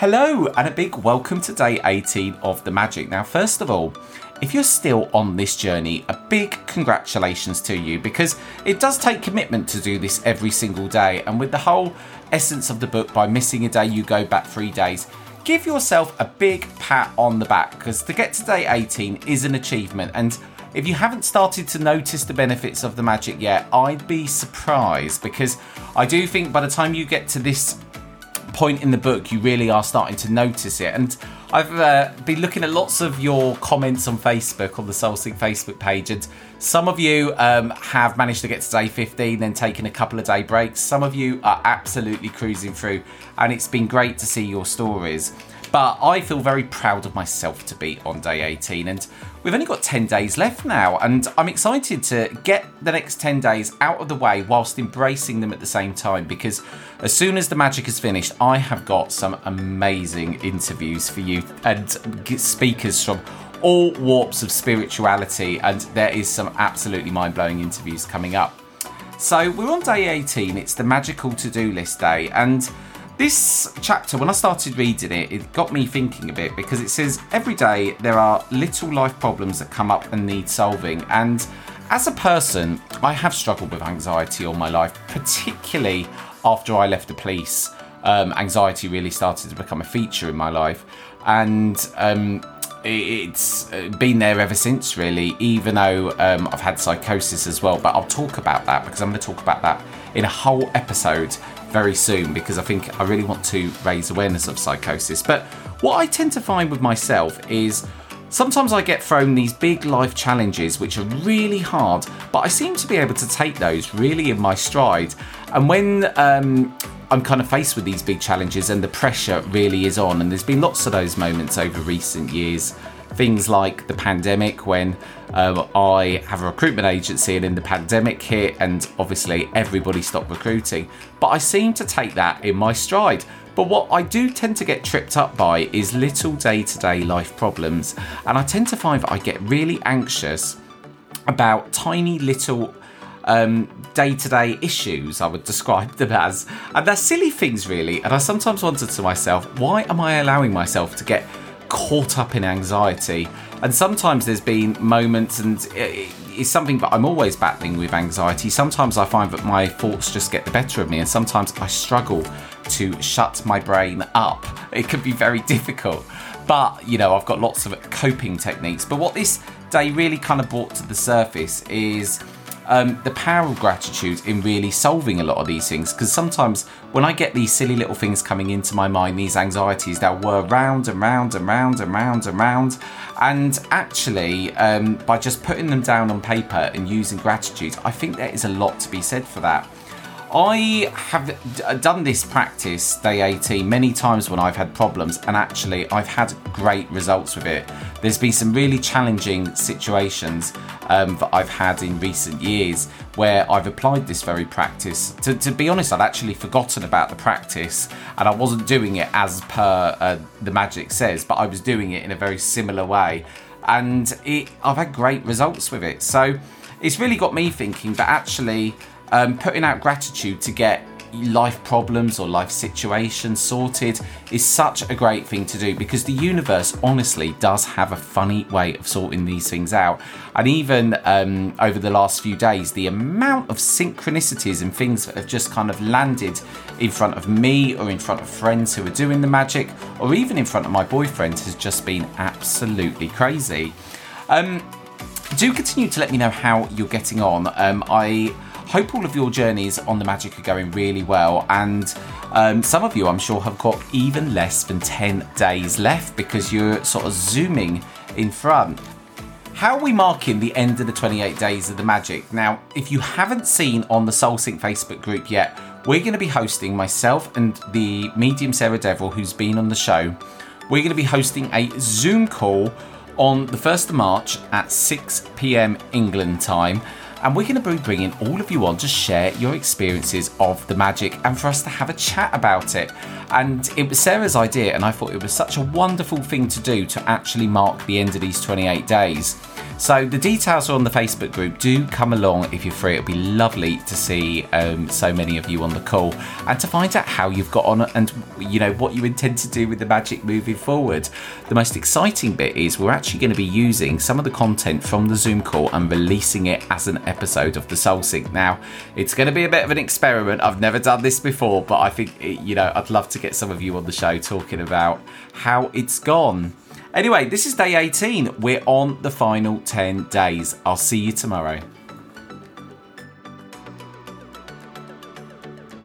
Hello, and a big welcome to day 18 of the magic. Now, first of all, if you're still on this journey, a big congratulations to you because it does take commitment to do this every single day. And with the whole essence of the book, by missing a day, you go back three days. Give yourself a big pat on the back because to get to day 18 is an achievement. And if you haven't started to notice the benefits of the magic yet, I'd be surprised because I do think by the time you get to this point in the book, you really are starting to notice it. And I've uh, been looking at lots of your comments on Facebook, on the SoulSync Facebook page, and some of you um, have managed to get to day 15, then taken a couple of day breaks. Some of you are absolutely cruising through, and it's been great to see your stories. But I feel very proud of myself to be on day 18, and we've only got 10 days left now, and I'm excited to get the next 10 days out of the way whilst embracing them at the same time because as soon as the magic is finished, I have got some amazing interviews for you and speakers from all warps of spirituality, and there is some absolutely mind blowing interviews coming up. So, we're on day 18, it's the magical to do list day, and this chapter, when I started reading it, it got me thinking a bit because it says every day there are little life problems that come up and need solving. And as a person, I have struggled with anxiety all my life, particularly after I left the police. Um, anxiety really started to become a feature in my life. And um, it's uh, been there ever since, really, even though um, I've had psychosis as well. But I'll talk about that because I'm going to talk about that in a whole episode very soon because I think I really want to raise awareness of psychosis. But what I tend to find with myself is sometimes I get thrown these big life challenges which are really hard, but I seem to be able to take those really in my stride. And when um, I'm kind of faced with these big challenges and the pressure really is on, and there's been lots of those moments over recent years things like the pandemic when um, I have a recruitment agency and in the pandemic hit and obviously everybody stopped recruiting. But I seem to take that in my stride. But what I do tend to get tripped up by is little day to day life problems. And I tend to find that I get really anxious about tiny little day to day issues, I would describe them as. And they're silly things, really. And I sometimes wonder to myself, why am I allowing myself to get caught up in anxiety. And sometimes there's been moments, and it's something that I'm always battling with anxiety. Sometimes I find that my thoughts just get the better of me, and sometimes I struggle to shut my brain up. It can be very difficult. But, you know, I've got lots of coping techniques. But what this day really kind of brought to the surface is um, the power of gratitude in really solving a lot of these things. Because sometimes when I get these silly little things coming into my mind, these anxieties, they'll whir round and round and round and round and round. And actually, um, by just putting them down on paper and using gratitude, I think there is a lot to be said for that. I have done this practice, day 18, many times when I've had problems, and actually, I've had great results with it. There's been some really challenging situations um, that I've had in recent years where I've applied this very practice. To, to, be honest, I'd actually forgotten about the practice and I wasn't doing it as per uh, the magic says, but I was doing it in a very similar way. And it, I've had great results with it. So it's really got me thinking that actually um, putting out gratitude to get life problems or life situations sorted is such a great thing to do because the universe honestly does have a funny way of sorting these things out. And even um, over the last few days, the amount of synchronicities and things that have just kind of landed in front of me or in front of friends who are doing the magic or even in front of my boyfriend has just been absolutely crazy. Um, do continue to let me know how you're getting on. Um, I hope all of your journeys on the magic are going really well. And um, some of you, I'm sure, have got even less than 10 days left because you're sort of zooming in front. How are we marking the end of the 28 days of the magic? Now, if you haven't seen on the SoulSync Facebook group yet, we're going to be hosting myself and the medium Sarah Devil, who's been on the show. We're going to be hosting a Zoom call on the 1st of March at 6 pm England time and we're going to be bringing all of you on to share your experiences of the magic and for us to have a chat about it. And it was Sarah's idea, and I thought it was such a wonderful thing to do to actually mark the end of these 28 days. So the details are on the Facebook group. Do come along if you're free. It'll be lovely to see um, so many of you on the call and to find out how you've got on and you know what you intend to do with the magic moving forward. The most exciting bit is we're actually going to be using some of the content from the Zoom call and releasing it as an episode of the Soul Sync. Now it's going to be a bit of an experiment. I've never done this before, but I think you know I'd love to get some of you on the show talking about how it's gone. Anyway, this is day 18. We're on the final 10 days. I'll see you tomorrow.